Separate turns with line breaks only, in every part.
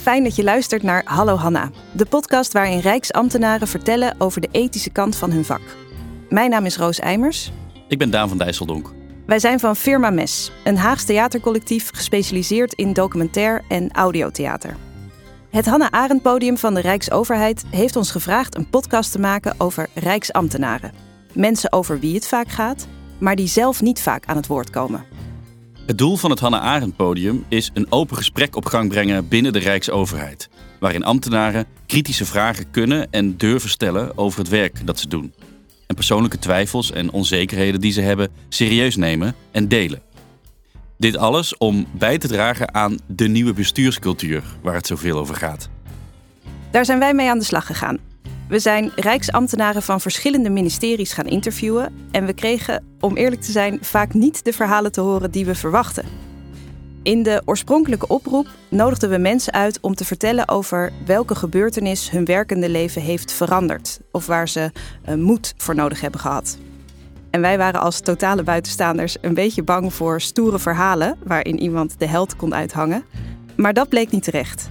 Fijn dat je luistert naar Hallo Hanna, de podcast waarin Rijksambtenaren vertellen over de ethische kant van hun vak. Mijn naam is Roos Eimers.
Ik ben Daan van Dijsseldonk.
Wij zijn van Firma Mes, een Haags theatercollectief gespecialiseerd in documentair en audiotheater. Het Hanna Arendt Podium van de Rijksoverheid heeft ons gevraagd een podcast te maken over Rijksambtenaren. Mensen over wie het vaak gaat, maar die zelf niet vaak aan het woord komen.
Het doel van het Hannah Arendt Podium is een open gesprek op gang brengen binnen de Rijksoverheid, waarin ambtenaren kritische vragen kunnen en durven stellen over het werk dat ze doen. En persoonlijke twijfels en onzekerheden die ze hebben serieus nemen en delen. Dit alles om bij te dragen aan de nieuwe bestuurscultuur waar het zoveel over gaat.
Daar zijn wij mee aan de slag gegaan. We zijn rijksambtenaren van verschillende ministeries gaan interviewen en we kregen, om eerlijk te zijn, vaak niet de verhalen te horen die we verwachten. In de oorspronkelijke oproep nodigden we mensen uit om te vertellen over welke gebeurtenis hun werkende leven heeft veranderd of waar ze uh, moed voor nodig hebben gehad. En wij waren als totale buitenstaanders een beetje bang voor stoere verhalen waarin iemand de held kon uithangen. Maar dat bleek niet terecht.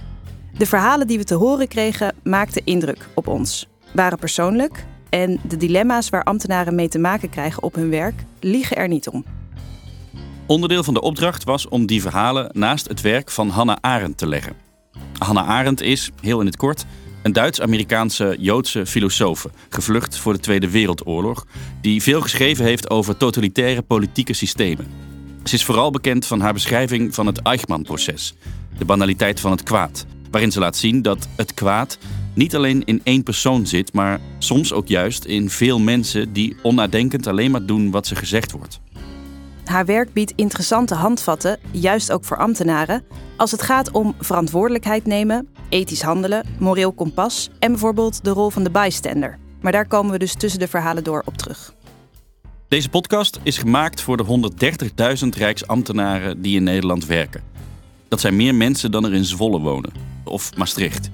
De verhalen die we te horen kregen maakten indruk op ons, waren persoonlijk en de dilemma's waar ambtenaren mee te maken krijgen op hun werk liegen er niet om.
Onderdeel van de opdracht was om die verhalen naast het werk van Hannah Arendt te leggen. Hannah Arendt is, heel in het kort, een Duits-Amerikaanse Joodse filosoof, gevlucht voor de Tweede Wereldoorlog, die veel geschreven heeft over totalitaire politieke systemen. Ze is vooral bekend van haar beschrijving van het Eichmann-proces, de banaliteit van het kwaad, waarin ze laat zien dat het kwaad niet alleen in één persoon zit, maar soms ook juist in veel mensen die onnadenkend alleen maar doen wat ze gezegd wordt.
Haar werk biedt interessante handvatten, juist ook voor ambtenaren, als het gaat om verantwoordelijkheid nemen, ethisch handelen, moreel kompas en bijvoorbeeld de rol van de bystander. Maar daar komen we dus tussen de verhalen door op terug.
Deze podcast is gemaakt voor de 130.000 Rijksambtenaren die in Nederland werken. Dat zijn meer mensen dan er in Zwolle wonen of Maastricht.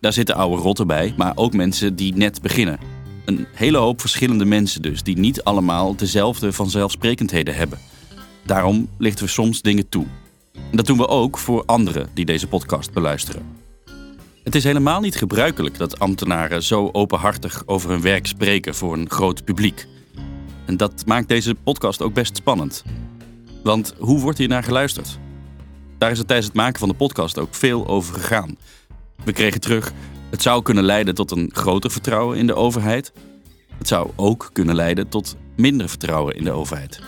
Daar zitten oude rotten bij, maar ook mensen die net beginnen. Een hele hoop verschillende mensen dus, die niet allemaal dezelfde vanzelfsprekendheden hebben. Daarom lichten we soms dingen toe. En dat doen we ook voor anderen die deze podcast beluisteren. Het is helemaal niet gebruikelijk dat ambtenaren zo openhartig over hun werk spreken voor een groot publiek. En dat maakt deze podcast ook best spannend. Want hoe wordt hier naar geluisterd? Daar is het tijdens het maken van de podcast ook veel over gegaan. We kregen terug, het zou kunnen leiden tot een groter vertrouwen in de overheid. Het zou ook kunnen leiden tot minder vertrouwen in de overheid.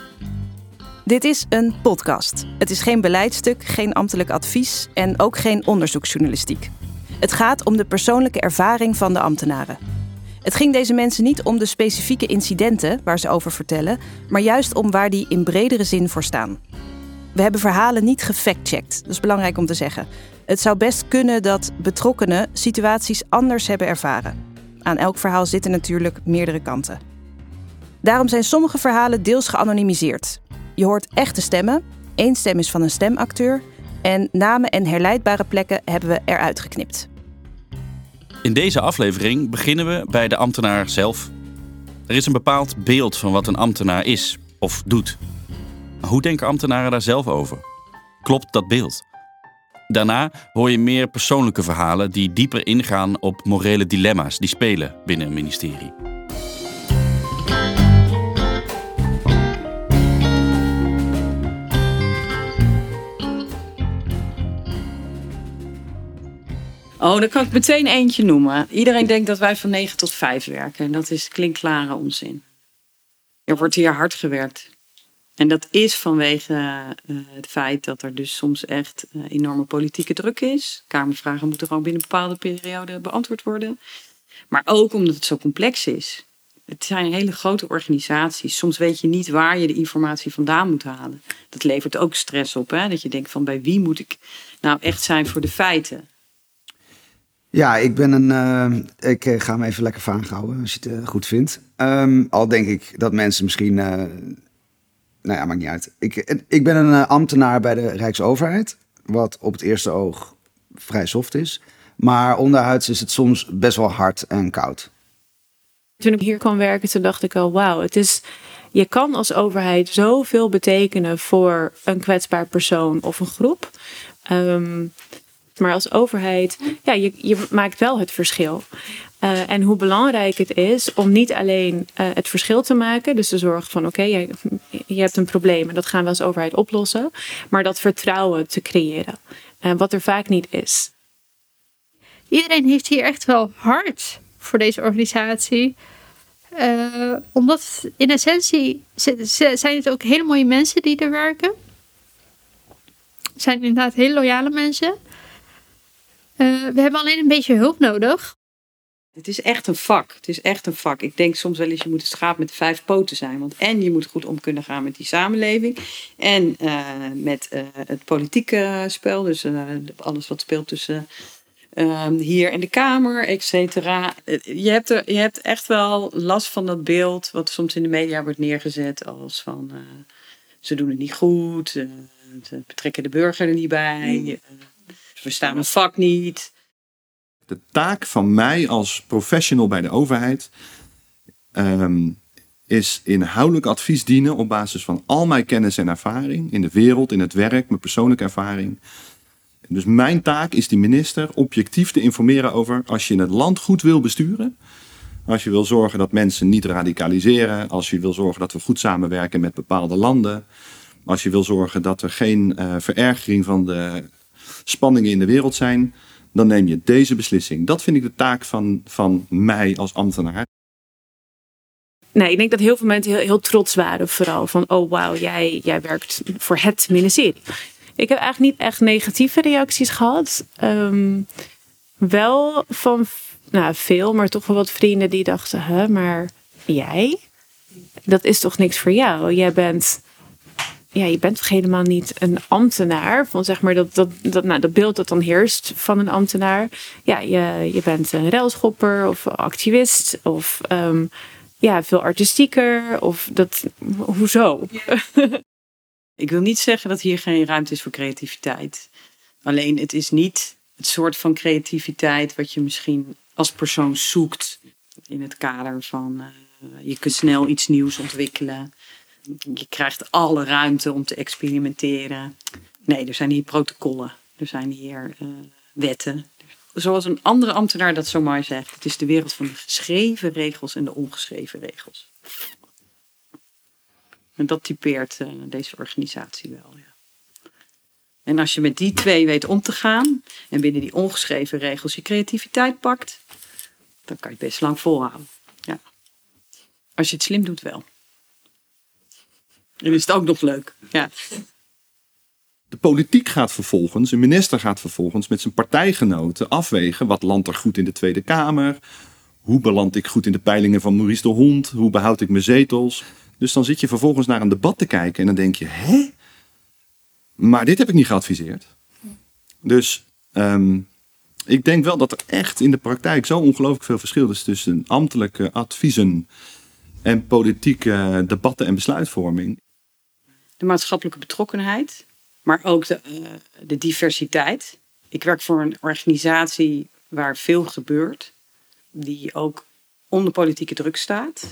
Dit is een podcast. Het is geen beleidstuk, geen ambtelijk advies en ook geen onderzoeksjournalistiek. Het gaat om de persoonlijke ervaring van de ambtenaren. Het ging deze mensen niet om de specifieke incidenten waar ze over vertellen, maar juist om waar die in bredere zin voor staan. We hebben verhalen niet gefactcheckt. Dat is belangrijk om te zeggen. Het zou best kunnen dat betrokkenen situaties anders hebben ervaren. Aan elk verhaal zitten natuurlijk meerdere kanten. Daarom zijn sommige verhalen deels geanonimiseerd. Je hoort echte stemmen. Eén stem is van een stemacteur. En namen en herleidbare plekken hebben we eruit geknipt.
In deze aflevering beginnen we bij de ambtenaar zelf. Er is een bepaald beeld van wat een ambtenaar is of doet. Hoe denken ambtenaren daar zelf over? Klopt dat beeld? Daarna hoor je meer persoonlijke verhalen die dieper ingaan op morele dilemma's die spelen binnen een ministerie.
Oh, dan kan ik meteen eentje noemen. Iedereen denkt dat wij van 9 tot 5 werken. En dat is klinkklare onzin. Er wordt hier hard gewerkt. En dat is vanwege uh, het feit dat er dus soms echt uh, enorme politieke druk is. Kamervragen moeten gewoon binnen een bepaalde periode beantwoord worden. Maar ook omdat het zo complex is. Het zijn hele grote organisaties. Soms weet je niet waar je de informatie vandaan moet halen. Dat levert ook stress op. Hè? Dat je denkt van bij wie moet ik nou echt zijn voor de feiten.
Ja, ik ben een. Uh, ik ga hem even lekker houden als je het goed vindt. Um, al denk ik dat mensen misschien nou ja, maakt niet uit. Ik, ik ben een eh, ambtenaar bij de Rijksoverheid, wat op het eerste oog vrij soft is. Maar onderhuids is het soms best wel hard en koud.
Toen ik hier kwam werken, toen dacht ik al, wauw, het is, je kan als overheid zoveel betekenen voor een kwetsbaar persoon of een groep. Um, Maar als overheid, ja, je, je maakt wel het verschil. Uh, en hoe belangrijk het is om niet alleen uh, het verschil te maken, dus te zorgen van oké, je, hebt een probleem en dat gaan we als overheid oplossen, maar dat vertrouwen te creëren, uh, wat er vaak niet is.
Iedereen heeft hier echt wel hard voor deze organisatie. omdat in essentie zijn het ook hele mooie mensen die er werken. Zijn inderdaad hele loyale mensen. We hebben alleen een beetje hulp nodig.
Het is echt een vak. Het is echt een vak. Ik denk soms wel eens, je moet een schaap met vijf poten zijn. Want en je moet goed om kunnen gaan met die samenleving. En uh, met uh, het politieke spel. Dus alles wat speelt tussen ehm, hier in de Kamer, et cetera. Je hebt, er, je hebt echt wel last van dat beeld. Wat soms in de media wordt neergezet als van... ze doen het niet goed. ze betrekken de burger er niet bij. We staan een vak niet.
De taak van mij als professional bij de overheid um, is inhoudelijk advies dienen op basis van al mijn kennis en ervaring in de wereld, in het werk, mijn persoonlijke ervaring. Dus mijn taak is die minister objectief te informeren over als je het land goed wil besturen. Als je wil zorgen dat mensen niet radicaliseren. Als je wil zorgen dat we goed samenwerken met bepaalde landen. Als je wil zorgen dat er geen uh, verergering van de spanningen in de wereld zijn dan neem je deze beslissing. Dat vind ik de taak van, van mij als ambtenaar.
Nee, ik denk dat heel veel mensen heel, heel trots waren, vooral van: oh wauw, jij, jij werkt voor het ministerie. Ik heb eigenlijk niet echt negatieve reacties gehad. Um, wel van nou, veel, maar toch wel wat vrienden die dachten: hè, maar jij? Dat is toch niks voor jou? Jij bent ja, je bent toch helemaal niet een ambtenaar. Van zeg maar dat, dat, dat, nou, dat beeld dat dan heerst van een ambtenaar. Ja, je, je bent een railschopper of activist of um, ja, veel artistieker. Of dat, hoezo?
Ik wil niet zeggen dat hier geen ruimte is voor creativiteit. Alleen het is niet het soort van creativiteit wat je misschien als persoon zoekt in het kader van uh, je kunt snel iets nieuws ontwikkelen je krijgt alle ruimte om te experimenteren. Nee, er zijn hier protocollen. Er zijn hier uh, wetten. Zoals een andere ambtenaar dat zo mooi zegt. Het is de wereld van de geschreven regels en de ongeschreven regels. En dat typeert uh, deze organisatie wel. Ja. En als je met die twee weet om te gaan en binnen die ongeschreven regels je creativiteit pakt, dan kan je het best lang volhouden. Ja. Als je het slim doet wel. En is het ook nog leuk. Ja.
De politiek gaat vervolgens, een minister gaat vervolgens met zijn partijgenoten afwegen. Wat landt er goed in de Tweede Kamer? Hoe beland ik goed in de peilingen van Maurice de Hond? Hoe behoud ik mijn zetels? Dus dan zit je vervolgens naar een debat te kijken en dan denk je: hè? Maar dit heb ik niet geadviseerd. Dus um, ik denk wel dat er echt in de praktijk zo ongelooflijk veel verschil is tussen ambtelijke adviezen en politieke debatten en besluitvorming
maatschappelijke betrokkenheid, maar ook de, uh, de diversiteit. Ik werk voor een organisatie waar veel gebeurt, die ook onder politieke druk staat.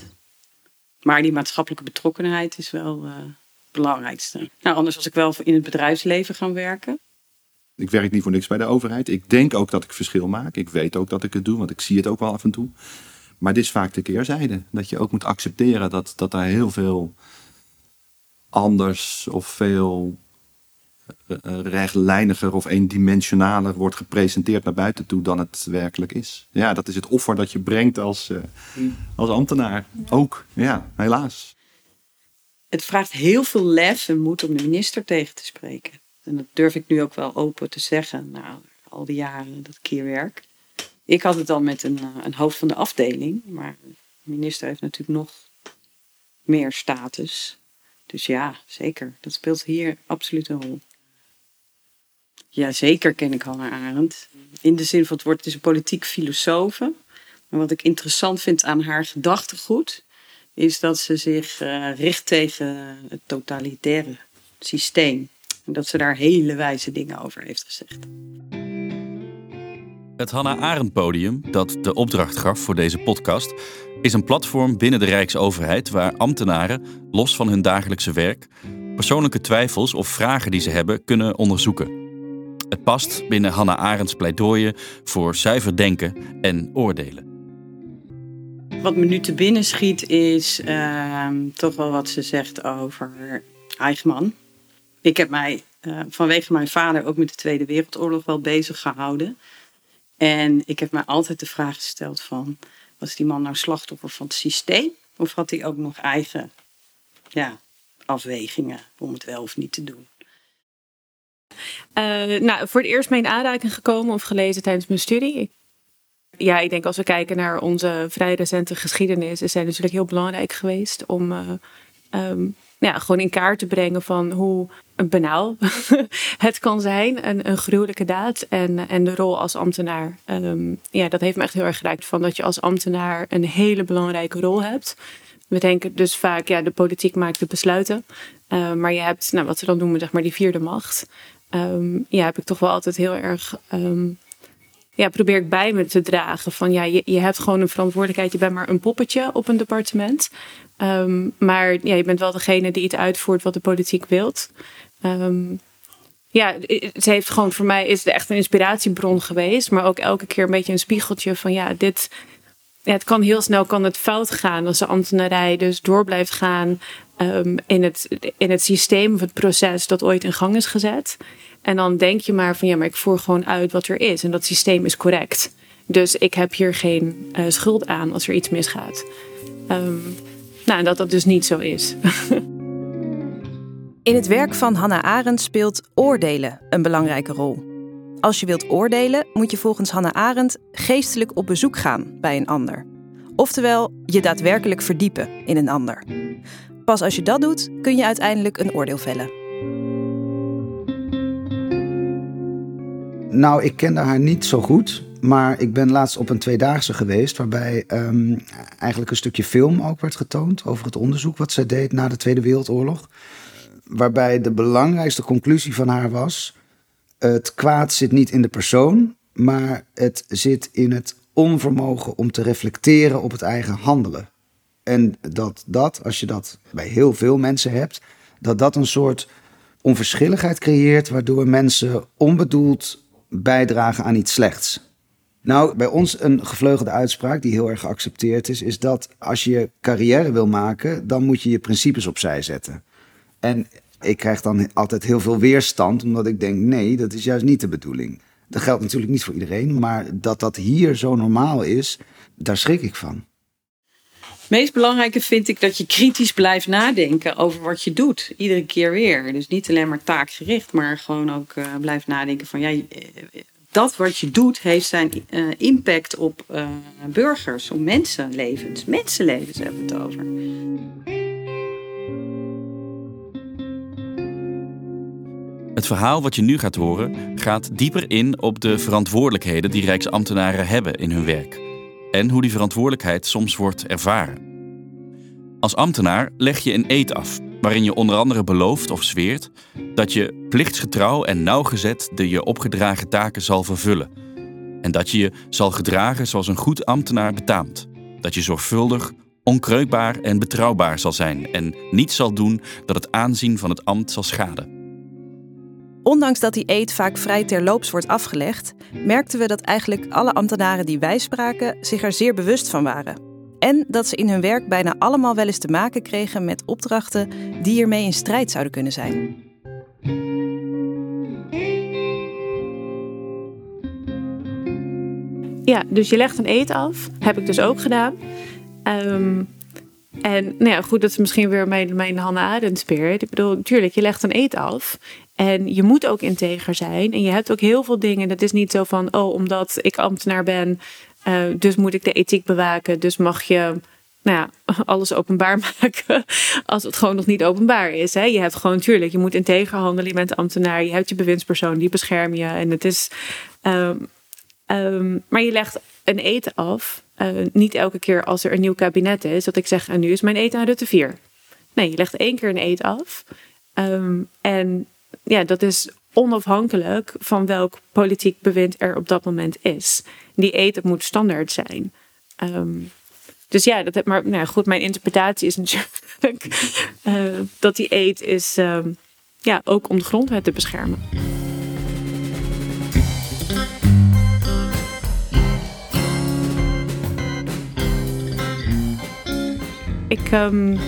Maar die maatschappelijke betrokkenheid is wel uh, het belangrijkste. Nou, anders was ik wel in het bedrijfsleven gaan werken.
Ik werk niet voor niks bij de overheid. Ik denk ook dat ik verschil maak. Ik weet ook dat ik het doe, want ik zie het ook wel af en toe. Maar dit is vaak de keerzijde. Dat je ook moet accepteren dat, dat er heel veel anders of veel eh, eh, rechtlijniger of eendimensionaler wordt gepresenteerd naar buiten toe dan het werkelijk is. Ja, dat is het offer dat je brengt als, uh, als ambtenaar. Ook, ja, helaas.
Het vraagt heel veel lef en moed om de minister tegen te spreken. En dat durf ik nu ook wel open te zeggen, nou, al die jaren dat ik hier werk. Ik had het dan met een, een hoofd van de afdeling, maar de minister heeft natuurlijk nog meer status. Dus ja, zeker. Dat speelt hier absoluut een rol. Ja, zeker ken ik Hannah Arendt. In de zin van het woord, is een politiek filosoof. Maar wat ik interessant vind aan haar gedachtegoed, is dat ze zich uh, richt tegen het totalitaire systeem. En dat ze daar hele wijze dingen over heeft gezegd.
Het Hannah Arendt podium, dat de opdracht gaf voor deze podcast, is een platform binnen de Rijksoverheid waar ambtenaren, los van hun dagelijkse werk, persoonlijke twijfels of vragen die ze hebben kunnen onderzoeken. Het past binnen Hannah Arendts pleidooien voor zuiver denken en oordelen.
Wat me nu te binnen schiet is ehm, toch wel wat ze zegt over Eichmann. Ik heb mij uh, vanwege mijn vader ook met de Tweede Wereldoorlog wel bezig gehouden. En ik heb mij altijd de vraag gesteld van, was die man nou slachtoffer van het systeem? Of had hij ook nog eigen ja, afwegingen om het wel of niet te doen?
Uh, nou, voor het eerst mee in aanraking gekomen of gelezen tijdens mijn studie. Ja, ik denk als we kijken naar onze vrij recente geschiedenis, is zij natuurlijk heel belangrijk geweest om uh, um, ja, gewoon in kaart te brengen van hoe banaal het kan zijn. Een, een gruwelijke daad. En, en de rol als ambtenaar. Um, ja, dat heeft me echt heel erg geraakt. Van dat je als ambtenaar een hele belangrijke rol hebt. We denken dus vaak, ja, de politiek maakt de besluiten. Uh, maar je hebt, nou, wat ze dan noemen, zeg maar, die vierde macht. Um, ja, heb ik toch wel altijd heel erg ja, probeer ik bij me te dragen. Van ja, je, je hebt gewoon een verantwoordelijkheid. Je bent maar een poppetje op een departement. Um, maar ja, je bent wel degene die het uitvoert wat de politiek wilt. Um, ja, ze heeft gewoon voor mij is het echt een inspiratiebron geweest. Maar ook elke keer een beetje een spiegeltje van ja, dit. Ja, het kan heel snel kan het fout gaan als de ambtenarij dus door blijft gaan um, in, het, in het systeem of het proces dat ooit in gang is gezet. En dan denk je maar van ja, maar ik voer gewoon uit wat er is. En dat systeem is correct. Dus ik heb hier geen uh, schuld aan als er iets misgaat. Um, nou, en dat dat dus niet zo is.
In het werk van Hannah Arendt speelt oordelen een belangrijke rol. Als je wilt oordelen, moet je volgens Hannah Arendt geestelijk op bezoek gaan bij een ander. Oftewel, je daadwerkelijk verdiepen in een ander. Pas als je dat doet, kun je uiteindelijk een oordeel vellen.
Nou, ik kende haar niet zo goed. Maar ik ben laatst op een tweedaagse geweest. waarbij um, eigenlijk een stukje film ook werd getoond. over het onderzoek wat zij deed na de Tweede Wereldoorlog. Waarbij de belangrijkste conclusie van haar was. Het kwaad zit niet in de persoon. maar het zit in het onvermogen om te reflecteren op het eigen handelen. En dat dat, als je dat bij heel veel mensen hebt. dat dat een soort onverschilligheid creëert. waardoor mensen onbedoeld bijdragen aan iets slechts. Nou, bij ons een gevleugelde uitspraak die heel erg geaccepteerd is, is dat als je carrière wil maken, dan moet je je principes opzij zetten. En ik krijg dan altijd heel veel weerstand, omdat ik denk, nee, dat is juist niet de bedoeling. Dat geldt natuurlijk niet voor iedereen, maar dat dat hier zo normaal is, daar schrik ik van.
Het meest belangrijke vind ik dat je kritisch blijft nadenken over wat je doet. Iedere keer weer. Dus niet alleen maar taakgericht, maar gewoon ook uh, blijft nadenken van ja, dat wat je doet heeft zijn uh, impact op uh, burgers, op mensenlevens. Mensenlevens hebben we het over.
Het verhaal wat je nu gaat horen gaat dieper in op de verantwoordelijkheden die Rijksambtenaren hebben in hun werk. En hoe die verantwoordelijkheid soms wordt ervaren. Als ambtenaar leg je een eed af, waarin je onder andere belooft of zweert dat je plichtsgetrouw en nauwgezet de je opgedragen taken zal vervullen. En dat je je zal gedragen zoals een goed ambtenaar betaamt. Dat je zorgvuldig, onkreukbaar en betrouwbaar zal zijn en niets zal doen dat het aanzien van het ambt zal schaden.
Ondanks dat die eed vaak vrij terloops wordt afgelegd, merkten we dat eigenlijk alle ambtenaren die wij spraken zich er zeer bewust van waren. En dat ze in hun werk bijna allemaal wel eens te maken kregen met opdrachten die ermee in strijd zouden kunnen zijn.
Ja, dus je legt een eet af. Heb ik dus ook gedaan. Um, en nou ja, goed, dat is misschien weer mijn, mijn Hannah Arendt spirit. Ik bedoel, natuurlijk, je legt een eet af. En je moet ook integer zijn. En je hebt ook heel veel dingen. Dat is niet zo van, oh, omdat ik ambtenaar ben, uh, dus moet ik de ethiek bewaken. Dus mag je nou ja, alles openbaar maken als het gewoon nog niet openbaar is. Hè? Je hebt gewoon, natuurlijk, je moet integer handelen. Je bent ambtenaar, je hebt je bewindspersoon, die bescherm je. En het is, um, um, maar je legt een eten af. Uh, niet elke keer als er een nieuw kabinet is, dat ik zeg, en nu is mijn eten aan Rutte 4. Nee, je legt één keer een eten af. Um, en ja, dat is onafhankelijk van welk politiek bewind er op dat moment is. Die eten moet standaard zijn. Ehm, dus ja, dat, maar nou goed, mijn interpretatie is natuurlijk eh, dat die eet is ehm, ja, ook om de grondwet te beschermen. Ik um,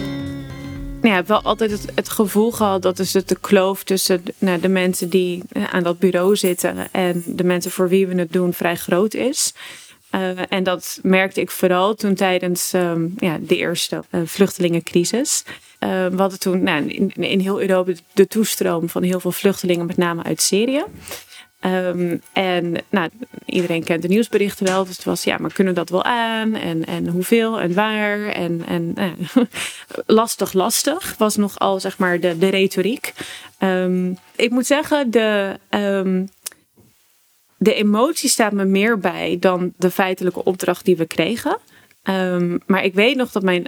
nou ja, wel altijd het, gevoel gehad dat dus de kloof tussen nou, de mensen die eh, aan dat bureau zitten en de mensen voor wie we het doen vrij groot is. Uh, en dat merkte ik vooral toen tijdens um, ja, de eerste uh, vluchtelingencrisis. Uh, we hadden toen nou, in, heel Europa de toestroom van heel veel vluchtelingen, met name uit Syrië. Um, en nou, iedereen kent de nieuwsberichten wel. Dus het was, ja, maar kunnen we dat wel aan? En, en hoeveel en waar? En, en uh, lastig, lastig was nogal zeg maar de, de retoriek. Um, ik moet zeggen, de, um, de emotie staat me meer bij dan de feitelijke opdracht die we kregen. Maar ik weet nog dat mijn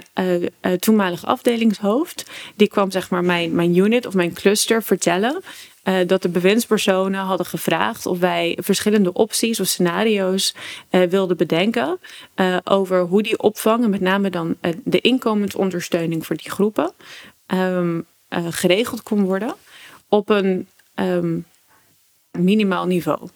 uh, afdelingshoofd, die kwam zeg maar mijn, mijn unit of mijn cluster vertellen. Uh, dat de bewindspersonen hadden gevraagd of wij verschillende opties of scenario's wilden bedenken over hoe die opvang en met name dan de inkomensondersteuning voor die groepen um, geregeld kon worden op een um, minimaal niveau.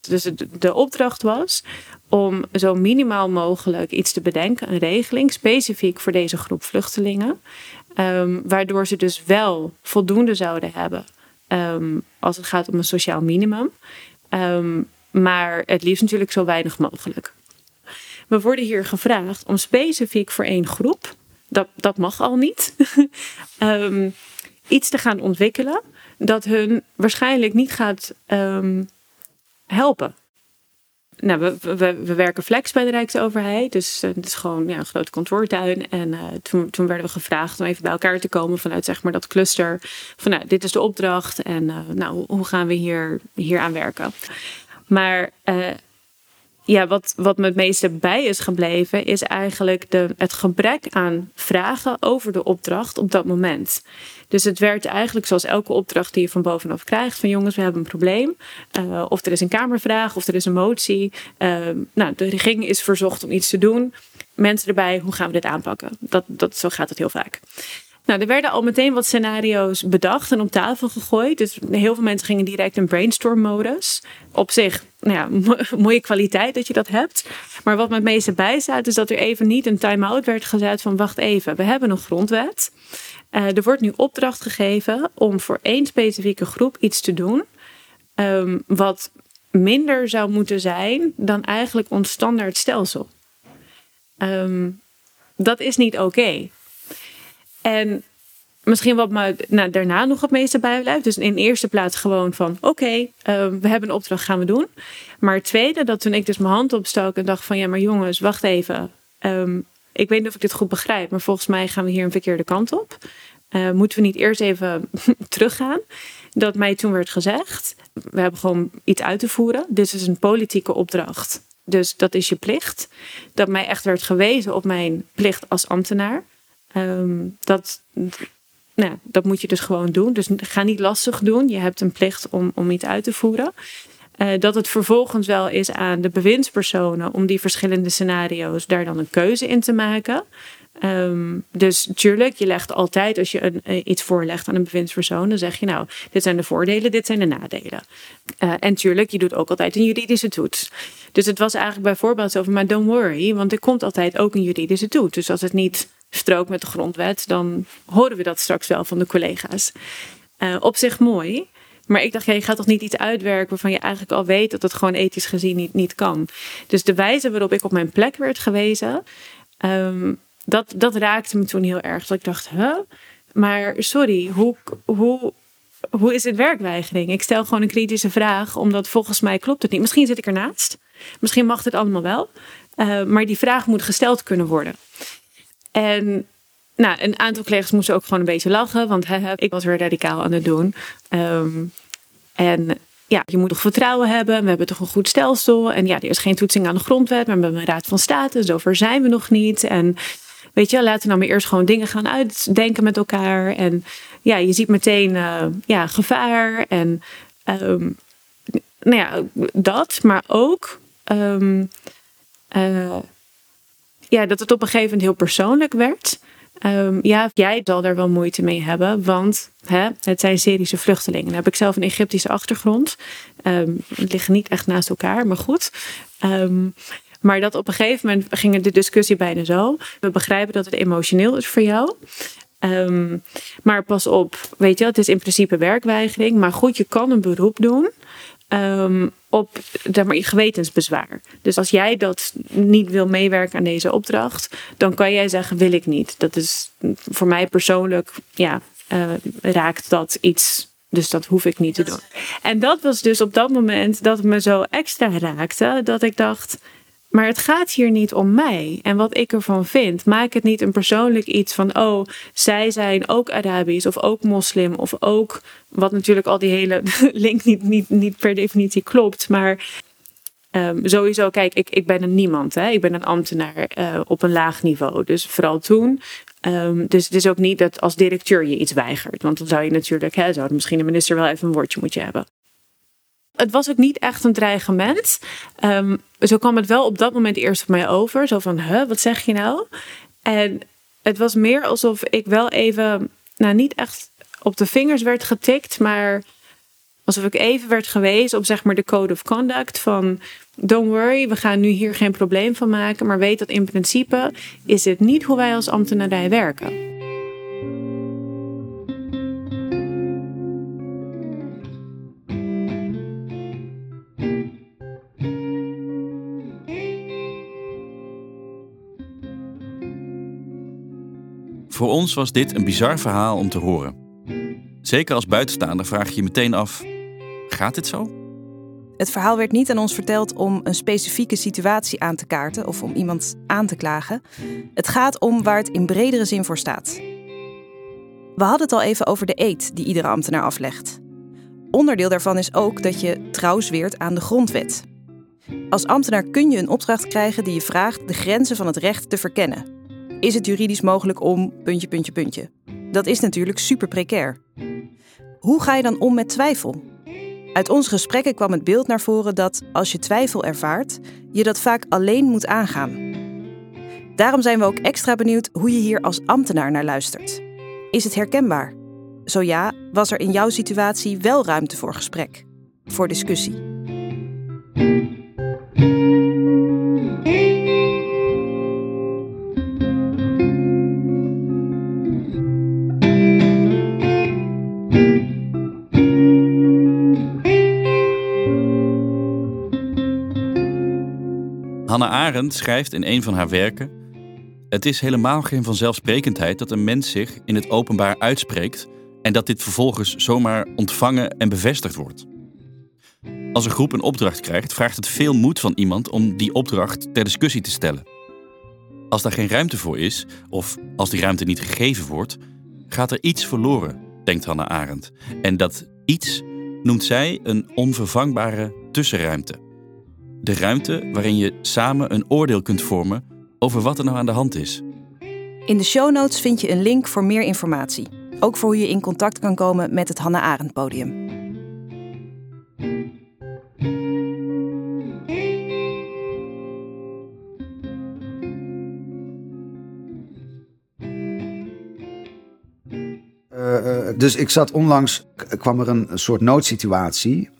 Dus de opdracht was om zo minimaal mogelijk iets te bedenken, een regeling specifiek voor deze groep vluchtelingen, um, waardoor ze dus wel voldoende zouden hebben um, als het gaat om een sociaal minimum, um, maar het liefst natuurlijk zo weinig mogelijk. We worden hier gevraagd om specifiek voor één groep, dat, dat mag al niet, iets te gaan ontwikkelen dat hun waarschijnlijk niet gaat helpen. Nou, we, we, we, werken flex bij de Rijksoverheid. Dus uh, het is gewoon ja, een grote kantoortuin. En uh, toen, toen werden we gevraagd om even bij elkaar te komen vanuit zeg maar, dat cluster. Van nou, dit is de opdracht en uh, nou, hoe gaan we hier, hier aan werken. Maar ja, wat, wat me het meeste bij is gebleven, is eigenlijk de, het gebrek aan vragen over de opdracht op dat moment. Dus het werd eigenlijk zoals elke opdracht die je van bovenaf krijgt: van jongens, we hebben een probleem. Uh, of er is een kamervraag, of er is een motie. Uh, nou, de regering is verzocht om iets te doen. Mensen erbij, hoe gaan we dit aanpakken? Dat, dat, zo gaat het heel vaak. Nou, er werden al meteen wat scenario's bedacht en op tafel gegooid. Dus heel veel mensen gingen direct in brainstorm-modus. Op zich, nou ja, mooie kwaliteit dat je dat hebt. Maar wat me het meeste bijstaat, is dat er even niet een time-out werd gezet van wacht even, we hebben een grondwet. Uh, er wordt nu opdracht gegeven om voor één specifieke groep iets te doen. Um, wat minder zou moeten zijn dan eigenlijk ons standaard stelsel. Um, dat is niet oké. En misschien wat me nou, daarna nog het meeste bijblijft. Dus in eerste plaats gewoon van oké, uh, we hebben een opdracht, gaan we doen. Maar tweede, dat toen ik dus mijn hand opstak en dacht van ja, maar jongens, wacht even. Um, ik weet niet of ik dit goed begrijp, maar volgens mij gaan we hier een verkeerde kant op. Uh, moeten we niet eerst even teruggaan? Dat mij toen werd gezegd, we hebben gewoon iets uit te voeren. Dit is een politieke opdracht. Dus dat is je plicht. Dat mij echt werd gewezen op mijn plicht als ambtenaar. Um, dat, nou, dat moet je dus gewoon doen. Dus ga niet lastig doen. Je hebt een plicht om, om iets uit te voeren. Uh, dat het vervolgens wel is aan de bewindspersonen om die verschillende scenario's daar dan een keuze in te maken. Um, dus tuurlijk, je legt altijd als je een, uh, iets voorlegt aan een bewindspersoon, dan zeg je nou, dit zijn de voordelen, dit zijn de nadelen. Uh, en tuurlijk, je doet ook altijd een juridische toets. Dus het was eigenlijk bijvoorbeeld van, maar don't worry, want er komt altijd ook een juridische toets. Dus als het niet strookt met de grondwet, dan horen we dat straks wel van de collega's. Uh, op zich mooi. Maar ik dacht, ja, je gaat toch niet iets uitwerken waarvan je eigenlijk al weet dat het gewoon ethisch gezien niet, niet kan. Dus de wijze waarop ik op mijn plek werd gewezen, um, dat, dat raakte me toen heel erg. Dat ik dacht, huh? Maar sorry, hoe, hoe, hoe is dit werkweigering? Ik stel gewoon een kritische vraag, omdat volgens mij klopt het niet. Misschien zit ik ernaast. Misschien mag het allemaal wel. Uh, maar die vraag moet gesteld kunnen worden. En nou, een aantal collega's moesten ook gewoon een beetje lachen, want ik was weer radicaal aan het doen. Um, en ja, je moet toch vertrouwen hebben. We hebben toch een goed stelsel. En ja, er is geen toetsing aan de grondwet, maar we hebben een raad van state. Zover zijn we nog niet. En weet je, laten we nou maar eerst gewoon dingen gaan uitdenken met elkaar. En ja, je ziet meteen uh, ja, gevaar. En um, nou ja, dat, maar ook. Um, uh, ja, dat het op een gegeven moment heel persoonlijk werd. Um, ja, jij zal daar wel moeite mee hebben, want hè, het zijn Syrische vluchtelingen. Dan heb ik zelf een Egyptische achtergrond. Um, het liggen niet echt naast elkaar, maar goed. Um, Maar dat op een gegeven moment ging de discussie bijna zo. We begrijpen dat het emotioneel is voor jou. Ehm, maar pas op, weet je, het is in principe werkweigering. Maar goed, je kan een beroep doen. Op zeg maar, gewetensbezwaar. Dus als jij dat niet wil meewerken aan deze opdracht, dan kan jij zeggen: wil ik niet. Dat is voor mij persoonlijk, ja, uh, raakt dat iets. Dus dat hoef ik niet te doen. En dat was dus op dat moment dat het me zo extra raakte, dat ik dacht: maar het gaat hier niet om mij en wat ik ervan vind. Maak het niet een persoonlijk iets van, oh, zij zijn ook Arabisch of ook moslim of ook, wat natuurlijk al die hele link niet, niet, niet per definitie klopt, maar um, sowieso, kijk, ik, ik ben een niemand, hè? ik ben een ambtenaar uh, op een laag niveau. Dus vooral toen. Um, dus het is ook niet dat als directeur je iets weigert, want dan zou je natuurlijk, hè, zou misschien de minister wel even een woordje moeten hebben. Het was ook niet echt een dreigement. Um, zo kwam het wel op dat moment eerst op mij over. Zo van, huh, wat zeg je nou? En het was meer alsof ik wel even, nou niet echt op de vingers werd getikt, maar alsof ik even werd gewezen op zeg maar de code of conduct van don't worry, we gaan nu hier geen probleem van maken, maar weet dat in principe is het niet hoe wij als ambtenarij werken.
Voor ons was dit een bizar verhaal om te horen. Zeker als buitenstaander vraag je je meteen af: gaat dit zo?
Het verhaal werd niet aan ons verteld om een specifieke situatie aan te kaarten of om iemand aan te klagen. Het gaat om waar het in bredere zin voor staat. We hadden het al even over de eed die iedere ambtenaar aflegt. Onderdeel daarvan is ook dat je trouw zweert aan de grondwet. Als ambtenaar kun je een opdracht krijgen die je vraagt de grenzen van het recht te verkennen is het juridisch mogelijk om puntje, puntje, puntje. Dat is natuurlijk super precair. Hoe ga je dan om met twijfel? Uit onze gesprekken kwam het beeld naar voren dat als je twijfel ervaart, je dat vaak alleen moet aangaan. Daarom zijn we ook extra benieuwd hoe je hier als ambtenaar naar luistert. Is het herkenbaar? Zo ja, was er in jouw situatie wel ruimte voor gesprek, voor discussie?
Hannah Arendt schrijft in een van haar werken: Het is helemaal geen vanzelfsprekendheid dat een mens zich in het openbaar uitspreekt en dat dit vervolgens zomaar ontvangen en bevestigd wordt. Als een groep een opdracht krijgt, vraagt het veel moed van iemand om die opdracht ter discussie te stellen. Als daar geen ruimte voor is, of als die ruimte niet gegeven wordt, gaat er iets verloren, denkt Hannah Arendt. En dat iets noemt zij een onvervangbare tussenruimte. De ruimte waarin je samen een oordeel kunt vormen over wat er nou aan de hand is.
In de show notes vind je een link voor meer informatie. Ook voor hoe je in contact kan komen met het Hannah Arendt podium.
Uh, dus ik zat onlangs, kwam er een soort noodsituatie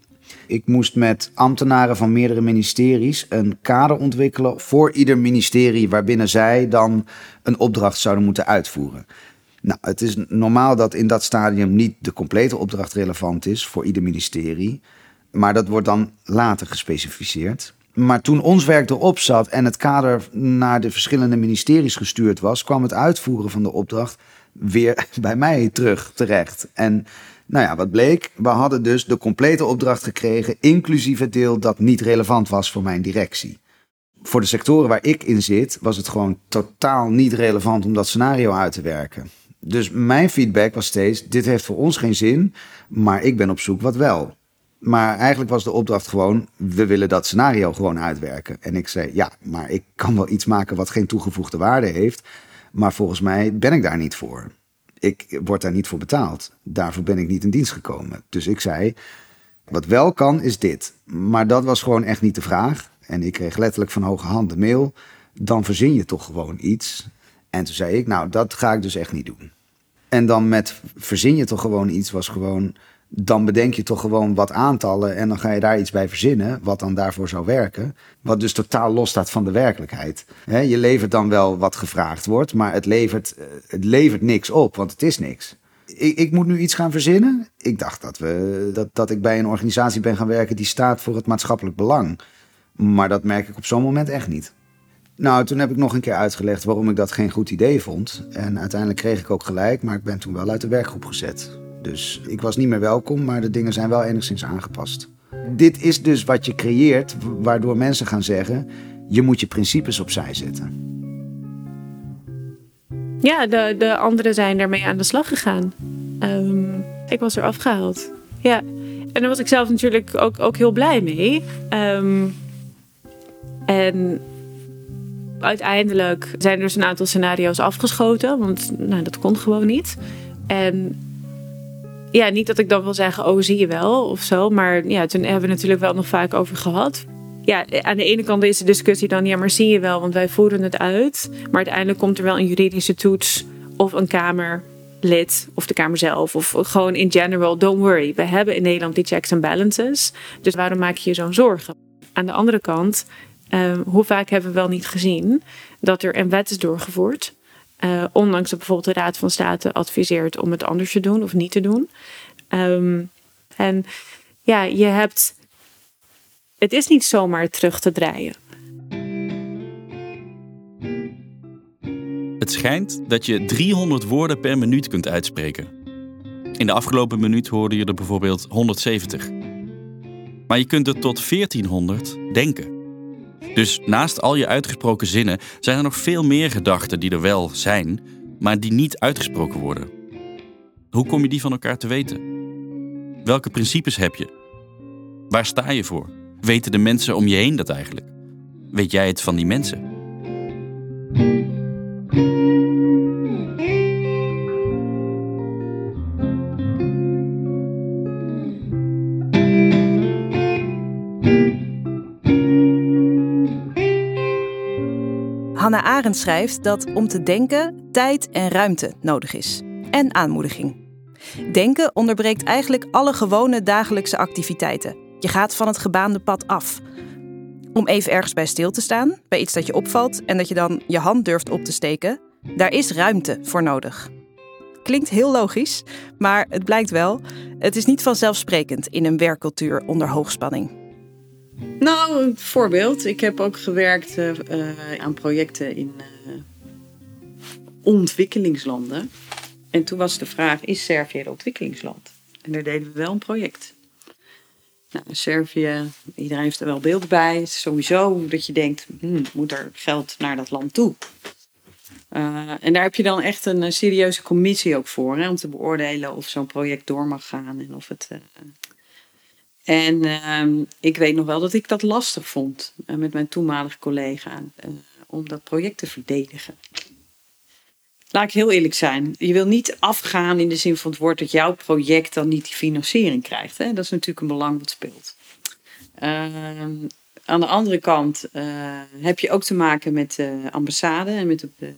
ik moest met ambtenaren van meerdere ministeries een kader ontwikkelen voor ieder ministerie waarbinnen zij dan een opdracht zouden moeten uitvoeren. Nou, het is normaal dat in dat stadium niet de complete opdracht relevant is voor ieder ministerie, maar dat wordt dan later gespecificeerd. Maar toen ons werk erop zat en het kader naar de verschillende ministeries gestuurd was, kwam het uitvoeren van de opdracht weer bij mij terug terecht. En nou ja, wat bleek? We hadden dus de complete opdracht gekregen, inclusief het deel dat niet relevant was voor mijn directie. Voor de sectoren waar ik in zit, was het gewoon totaal niet relevant om dat scenario uit te werken. Dus mijn feedback was steeds: dit heeft voor ons geen zin, maar ik ben op zoek wat wel. Maar eigenlijk was de opdracht gewoon: we willen dat scenario gewoon uitwerken. En ik zei: ja, maar ik kan wel iets maken wat geen toegevoegde waarde heeft. Maar volgens mij ben ik daar niet voor ik word daar niet voor betaald. Daarvoor ben ik niet in dienst gekomen. Dus ik zei, wat wel kan is dit. Maar dat was gewoon echt niet de vraag. En ik kreeg letterlijk van hoge hand de mail. Dan verzin je toch gewoon iets. En toen zei ik, nou, dat ga ik dus echt niet doen. En dan met verzin je toch gewoon iets was gewoon... dan bedenk je toch gewoon wat aantallen en dan ga je daar iets bij verzinnen, wat dan daarvoor zou werken. Wat dus totaal los staat van de werkelijkheid. Je levert dan wel wat gevraagd wordt, maar het levert, eh, het levert niks op, want het is niks. Ik, ik moet nu iets gaan verzinnen. Ik dacht dat, we, dat, dat ik bij een organisatie ben gaan werken die staat voor het maatschappelijk belang. Maar dat merk ik op zo'n moment echt niet. Nou, toen heb ik nog een keer uitgelegd waarom ik dat geen goed idee vond. En uiteindelijk kreeg ik ook gelijk, maar ik ben toen wel uit de werkgroep gezet. Dus ik was niet meer welkom, maar de dingen zijn wel enigszins aangepast. Dit is dus wat je creëert, waardoor mensen gaan zeggen: je moet je principes opzij zetten.
Ja, de, de anderen zijn ermee aan de slag gegaan. Ehm, ik was er afgehaald. Ja. En daar was ik zelf natuurlijk ook, ook heel blij mee. Ehm, en uiteindelijk zijn er dus een aantal scenario's afgeschoten, want nou, dat kon gewoon niet. En ja, niet dat ik dan wil zeggen, oh zie je wel of zo, maar ja, toen hebben we natuurlijk wel nog vaak over gehad. Ja, aan de ene kant is de discussie dan, ja, maar zie je wel, want wij voeren het uit. Maar uiteindelijk komt er wel een juridische toets of een kamerlid of de Kamer zelf. Of gewoon in general, don't worry. We hebben in Nederland die checks and balances. Dus waarom maak je je zo'n zorgen? Aan de andere kant Ehm, hoe vaak hebben we wel niet gezien dat er een wet is doorgevoerd, uh, ondanks dat bijvoorbeeld de Raad van State adviseert om het anders te doen of niet te doen. Ehm, en ja, je hebt. Het is niet zomaar terug te draaien.
Het schijnt dat je 300 woorden per minuut kunt uitspreken. In de afgelopen minuut hoorde je er bijvoorbeeld 170. Maar je kunt er tot 1400 denken. Dus naast al je uitgesproken zinnen zijn er nog veel meer gedachten die er wel zijn, maar die niet uitgesproken worden. Hoe kom je die van elkaar te weten? Welke principes heb je? Waar sta je voor? Weten de mensen om je heen dat eigenlijk? Weet jij het van die mensen?
Hannah Arendt schrijft dat om te denken tijd en ruimte nodig is. En aanmoediging. Denken onderbreekt eigenlijk alle gewone dagelijkse activiteiten. Je gaat van het gebaande pad af. Om even ergens bij stil te staan, bij iets dat je opvalt en dat je dan je hand durft op te steken, daar is ruimte voor nodig. Klinkt heel logisch, maar het blijkt wel, het is niet vanzelfsprekend in een werkcultuur onder hoogspanning.
Nou, een voorbeeld. Ik heb ook gewerkt uh, aan projecten in uh, ontwikkelingslanden. En toen was de vraag: is Servië een ontwikkelingsland? En daar deden we wel een project. Nou, Servië, iedereen heeft er wel beeld bij. Het is sowieso dat je denkt: hmm, moet er geld naar dat land toe? en daar heb je dan echt een serieuze commissie ook voor, hè, om te beoordelen of zo'n project door mag gaan en of het en uh, ik weet nog wel dat ik dat lastig vond uh, met mijn toenmalige collega uh, om dat project te verdedigen. Laat ik heel eerlijk zijn. Je wil niet afgaan in de zin van het woord dat jouw project dan niet die financiering krijgt. Hè? Dat is natuurlijk een belang wat speelt. Ehm, aan de andere kant eh, heb je ook te maken met de ambassade en met de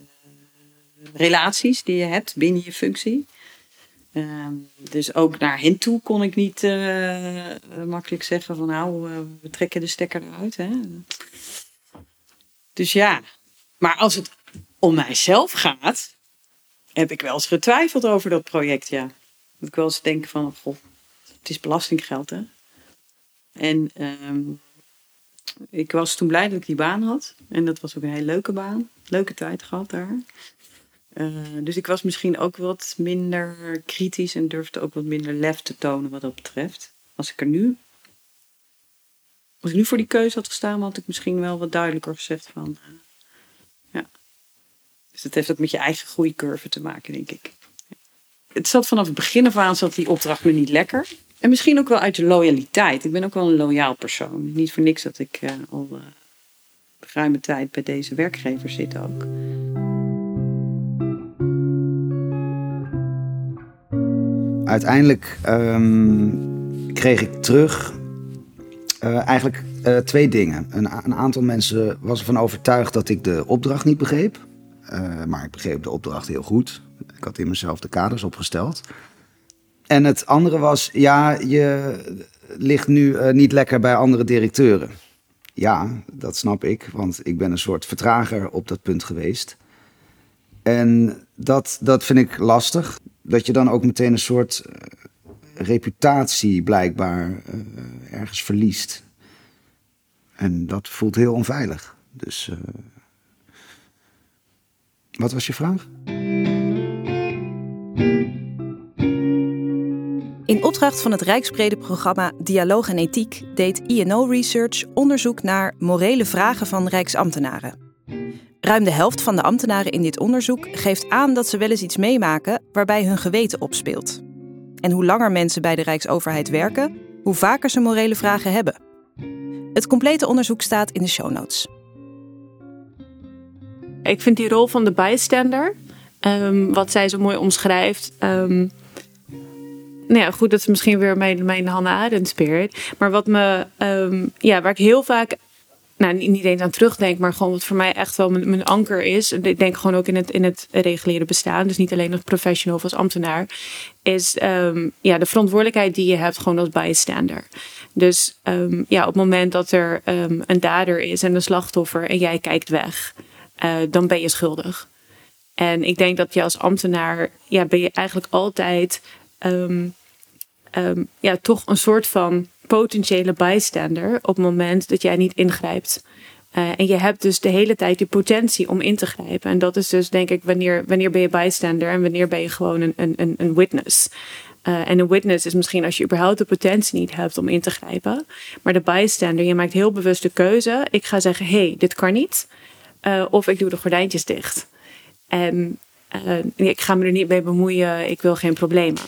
relaties die je hebt binnen je functie. Ehm, dus ook naar hen toe kon ik niet uh, makkelijk zeggen van nou, uh, we trekken de stekker eruit. Hè? Dus ja, maar als het om mijzelf gaat, heb ik wel eens getwijfeld over dat project, ja. Dat ik wel eens denk van, goh, het is belastinggeld, hè. En um, ik was toen blij dat ik die baan had. En dat was ook een hele leuke baan. Leuke tijd gehad daar. Uh, dus ik was misschien ook wat minder kritisch en durfde ook wat minder lef te tonen wat dat betreft. Als ik er nu, als ik nu voor die keuze had gestaan, had ik misschien wel wat duidelijker gezegd van, uh, ja. Dus dat heeft ook met je eigen groeicurve te maken, denk ik. Het zat vanaf het begin af aan, zat die opdracht me niet lekker. En misschien ook wel uit de loyaliteit. Ik ben ook wel een loyaal persoon. Niet voor niks dat ik uh, al uh, ruime tijd bij deze werkgever zit ook.
Uiteindelijk um, kreeg ik terug uh, eigenlijk uh, twee dingen. Een, een, aantal mensen was ervan overtuigd dat ik de opdracht niet begreep. Uh, maar ik begreep de opdracht heel goed. Ik had in mezelf de kaders opgesteld. En het andere was, ja, je ligt nu eh, niet lekker bij andere directeuren. Ja, dat snap ik, want ik ben een soort vertrager op dat punt geweest. En dat, dat vind ik lastig. Dat je dan ook meteen een soort eh, reputatie blijkbaar eh, ergens verliest. En dat voelt heel onveilig. Dus. eh, wat was je vraag?
In opdracht van het Rijksbrede programma Dialoog en Ethiek deed INO Research onderzoek naar morele vragen van Rijksambtenaren. Ruim de helft van de ambtenaren in dit onderzoek geeft aan dat ze wel eens iets meemaken waarbij hun geweten opspeelt. En hoe langer mensen bij de Rijksoverheid werken, hoe vaker ze morele vragen hebben. Het complete onderzoek staat in de show notes.
Ik vind die rol van de bystander, ehm, wat zij zo mooi omschrijft. ehm, nou ja, goed, dat is misschien weer mijn, mijn Hannah Arendt spirit. Maar wat me, ehm, ja, waar ik heel vaak, nou niet eens aan terugdenk, maar gewoon wat voor mij echt wel mijn, anker is. Ik denk gewoon ook in het, in het reguliere bestaan, dus niet alleen als professional of als ambtenaar, is ehm, ja, de verantwoordelijkheid die je hebt gewoon als bystander. Dus ehm, ja, op het moment dat er ehm, een dader is en een slachtoffer en jij kijkt weg, eh, dan ben je schuldig. En ik denk dat je als ambtenaar, ja, ben je eigenlijk altijd ja, toch een soort van potentiële bystander op het moment dat jij niet ingrijpt. Eh, en je hebt dus de hele tijd die potentie om in te grijpen. En dat is dus denk ik wanneer, wanneer ben je bystander en wanneer ben je gewoon een, een, een, witness. Eh, en een witness is misschien als je überhaupt de potentie niet hebt om in te grijpen. Maar de bystander, je maakt heel bewust de keuze. Ik ga zeggen, hé, hey, dit kan niet. Eh, of ik doe de gordijntjes dicht. En ik ga me er niet mee bemoeien. Ik wil geen problemen.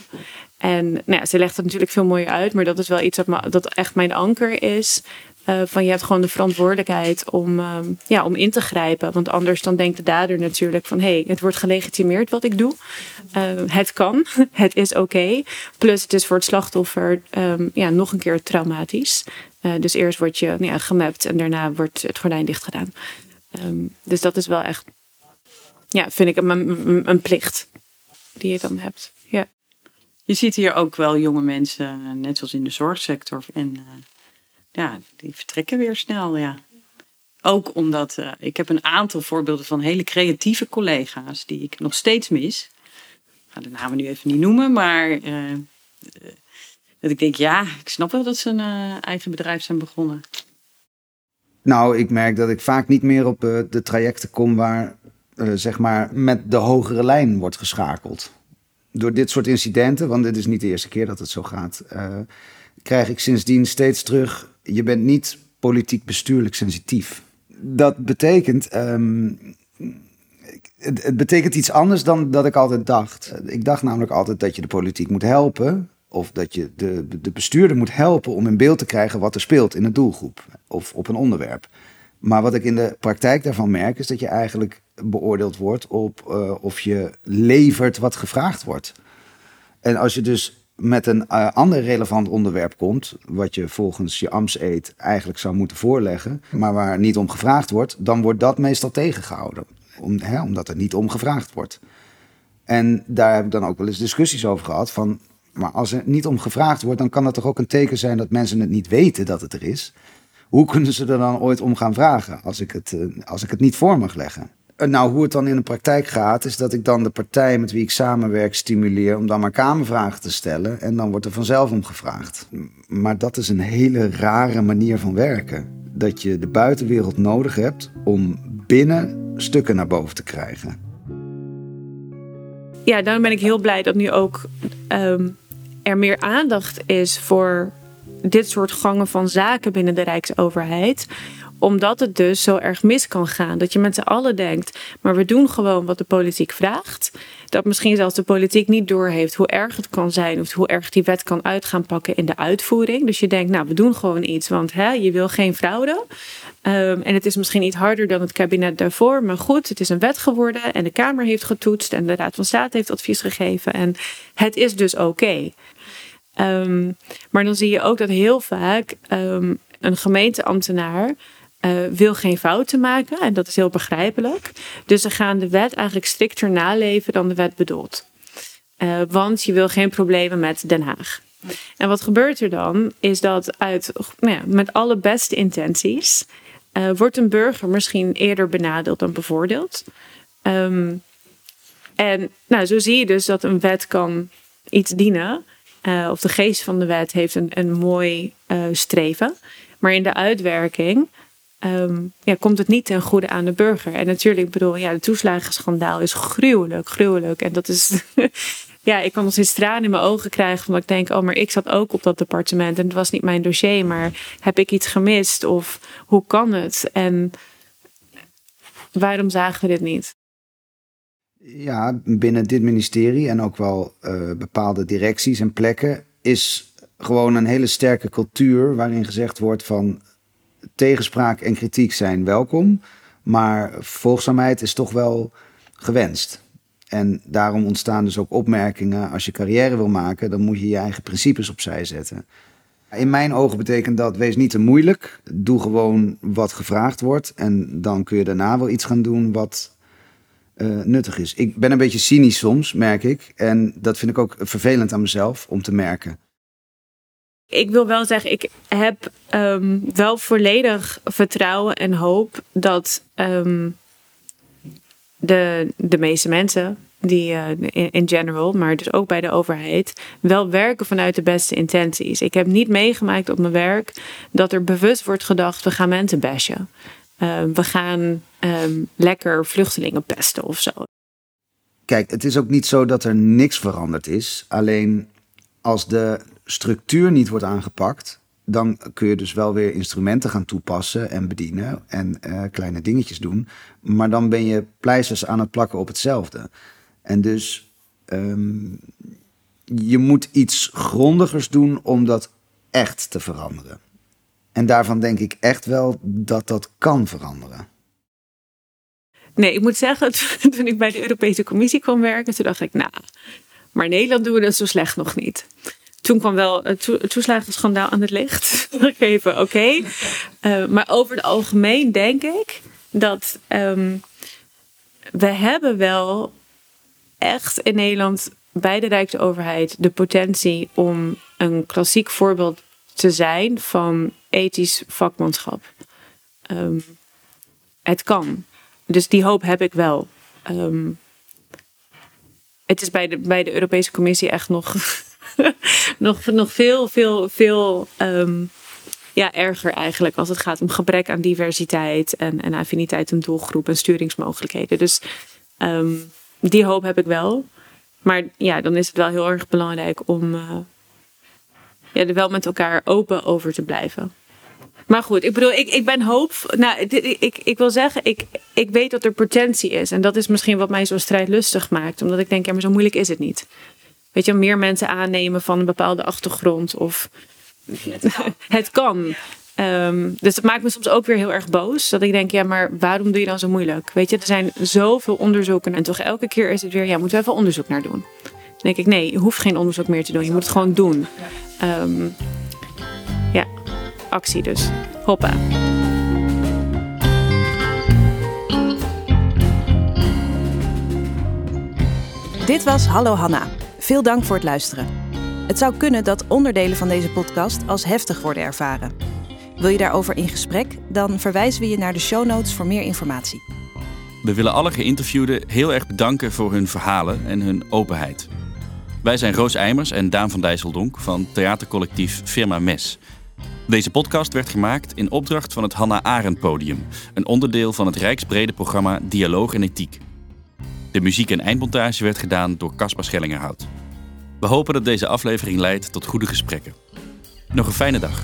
En nou ze legt het natuurlijk veel mooier uit. Maar dat is wel iets dat, dat echt mijn anker is. Eh, van je hebt gewoon de verantwoordelijkheid om, ehm, ja, om in te grijpen. Want anders dan denkt de dader natuurlijk van... hé, hey, het wordt gelegitimeerd wat ik doe. Eh, het kan, het is oké. Plus het is voor het slachtoffer ehm, ja, nog een keer traumatisch. Eh, dus eerst word je nou ja, gemapt en daarna wordt het gordijn dicht gedaan. Ehm, dus dat is wel echt, ja, vind ik een, een plicht die je dan hebt. Ja.
Je ziet hier ook wel jonge mensen, eh, net zoals in de zorgsector. En eh, ja, die vertrekken weer snel, ja. Ook omdat eh, ik heb een aantal voorbeelden van hele creatieve collega's die ik nog steeds mis. Ik ga de namen nu even niet noemen, maar dat ik denk, ja, ik snap wel dat ze een eigen bedrijf zijn begonnen.
Nou, ik merk dat ik vaak niet meer op de trajecten kom waar zeg maar met de hogere lijn wordt geschakeld. Door dit soort incidenten, want dit is niet de eerste keer dat het zo gaat, eh, krijg ik sindsdien steeds terug: je bent niet politiek bestuurlijk sensitief. Dat betekent. ehm, het, het betekent iets anders dan dat ik altijd dacht. Ik dacht namelijk altijd dat je de politiek moet helpen. Of dat je de, de bestuurder moet helpen om in beeld te krijgen wat er speelt in een doelgroep. Of op een onderwerp. Maar wat ik in de praktijk daarvan merk, is dat je eigenlijk beoordeeld wordt op eh, of je levert wat gevraagd wordt. En als je dus met een eh, ander relevant onderwerp komt, wat je volgens je ambtseed eigenlijk zou moeten voorleggen, maar waar niet om gevraagd wordt, dan wordt dat meestal tegengehouden. Om, hè, omdat er niet om gevraagd wordt. En daar heb ik dan ook wel eens discussies over gehad van, maar als er niet om gevraagd wordt, dan kan dat toch ook een teken zijn dat mensen het niet weten dat het er is. Hoe kunnen ze er dan ooit om gaan vragen als ik het, eh, als ik het niet voor mag leggen? Eh, Nou, hoe het dan in de praktijk gaat, is dat ik dan de partij met wie ik samenwerk stimuleer om dan maar kamervragen te stellen. En dan wordt er vanzelf om gevraagd. Maar dat is een hele rare manier van werken. Dat je de buitenwereld nodig hebt om binnen stukken naar boven te krijgen.
ja, daarom ben ik heel blij dat nu ook ehm, er meer aandacht is voor dit soort gangen van zaken binnen de Rijksoverheid omdat het dus zo erg mis kan gaan. Dat je met z'n allen denkt, maar we doen gewoon wat de politiek vraagt. Dat misschien zelfs de politiek niet doorheeft hoe erg het kan zijn... of hoe erg die wet kan uit gaan pakken in de uitvoering. Dus je denkt, nou, we doen gewoon iets, want hè, je wil geen fraude. Ehm, en het is misschien iets harder dan het kabinet daarvoor. Maar goed, het is een wet geworden en de Kamer heeft getoetst... en de Raad van State heeft advies gegeven. En het is dus oké. Ehm, maar dan zie je ook dat heel vaak ehm, een gemeenteambtenaar eh, wil geen fouten maken. En dat is heel begrijpelijk. Dus ze gaan de wet eigenlijk strikter naleven dan de wet bedoelt. Uh, want je wil geen problemen met Den Haag. En wat gebeurt er dan? Is dat uit, nou ja, met alle beste intenties uh, wordt een burger misschien eerder benadeeld dan bevoordeeld. Um, en nou, zo zie je dus dat een wet kan iets dienen. Uh, of de geest van de wet heeft een, een mooi uh, streven. Maar in de uitwerking um, ja, komt het niet ten goede aan de burger. En natuurlijk, bedoel, ja, de toeslagenschandaal is gruwelijk, gruwelijk. En dat is ja, ik kan nog steeds tranen in mijn ogen krijgen. Omdat ik denk, oh, maar ik zat ook op dat departement. En het was niet mijn dossier. Maar heb ik iets gemist? Of hoe kan het? En waarom zagen we dit niet?
Ja, binnen dit ministerie en ook wel uh, bepaalde directies en plekken is gewoon een hele sterke cultuur waarin gezegd wordt van tegenspraak en kritiek zijn welkom, maar volgzaamheid is toch wel gewenst. En daarom ontstaan dus ook opmerkingen. Als je carrière wil maken, dan moet je je eigen principes opzij zetten. In mijn ogen betekent dat, wees niet te moeilijk. Doe gewoon wat gevraagd wordt. En dan kun je daarna wel iets gaan doen wat uh, nuttig is. Ik ben een beetje cynisch soms, merk ik. En dat vind ik ook vervelend aan mezelf om te merken.
Ik wil wel zeggen, ik heb um, wel volledig vertrouwen en hoop dat um, de, de meeste mensen die in, in, general, maar dus ook bij de overheid, wel werken vanuit de beste intenties. Ik heb niet meegemaakt op mijn werk dat er bewust wordt gedacht: we gaan mensen bashen. Uh, we gaan um, lekker vluchtelingen pesten of zo.
Kijk, het is ook niet zo dat er niks veranderd is. Alleen als de structuur niet wordt aangepakt, dan kun je dus wel weer instrumenten gaan toepassen en bedienen en uh, kleine dingetjes doen. Maar dan ben je pleisters aan het plakken op hetzelfde. En dus um, je moet iets grondigers doen om dat echt te veranderen. En daarvan denk ik echt wel dat dat kan veranderen.
Nee, ik moet zeggen, toen ik bij de Europese Commissie kwam werken, toen dacht ik, nou, maar Nederland doen we dat zo slecht nog niet. Toen kwam wel het toeslagenschandaal aan het licht. Oké. Uh, maar over het algemeen denk ik dat um, we hebben wel echt in Nederland bij de Rijksoverheid de potentie om een klassiek voorbeeld te zijn van ethisch vakmanschap. Um, het kan. Dus die hoop heb ik wel. Um, het is bij de, bij de Europese Commissie echt nog nog, nog veel, veel, veel um, ja, erger eigenlijk als het gaat om gebrek aan diversiteit en, en affiniteit en doelgroep en sturingsmogelijkheden. Dus die hoop heb ik wel. Maar ja, dan is het wel heel erg belangrijk om uh, ja, er wel met elkaar open over te blijven. Maar goed, ik bedoel, ik, ik ben hoop. Nou, ik, ik wil zeggen, ik, ik weet dat er potentie is. En dat is misschien wat mij zo strijdlustig maakt. Omdat ik denk, ja, maar zo moeilijk is het niet weet je, meer mensen aannemen van een bepaalde achtergrond. Of het kan. Um, dus het maakt me soms ook weer heel erg boos. Dat ik denk, ja, maar waarom doe je dan zo moeilijk? Weet je, er zijn zoveel onderzoeken. En toch elke keer is het weer, ja, moeten we even onderzoek naar doen. Dan denk ik, nee, je hoeft geen onderzoek meer te doen. Je moet het gewoon doen. Um, ja, actie dus. Hoppa.
Dit was Hallo Hanna. Veel dank voor het luisteren. Het zou kunnen dat onderdelen van deze podcast als heftig worden ervaren. Wil je daarover in gesprek? Dan verwijzen we je naar de show notes voor meer informatie.
We willen alle geïnterviewden heel erg bedanken voor hun verhalen en hun openheid. Wij zijn Roos Eimers en Daan van Dijsseldonk van theatercollectief Firma Mes. Deze podcast werd gemaakt in opdracht van het Hanna Arendt Podium, een onderdeel van het rijksbrede programma Dialoog en Ethiek. De muziek en eindmontage werd gedaan door Caspar Schellingerhout. We hopen dat deze aflevering leidt tot goede gesprekken. Nog een fijne dag.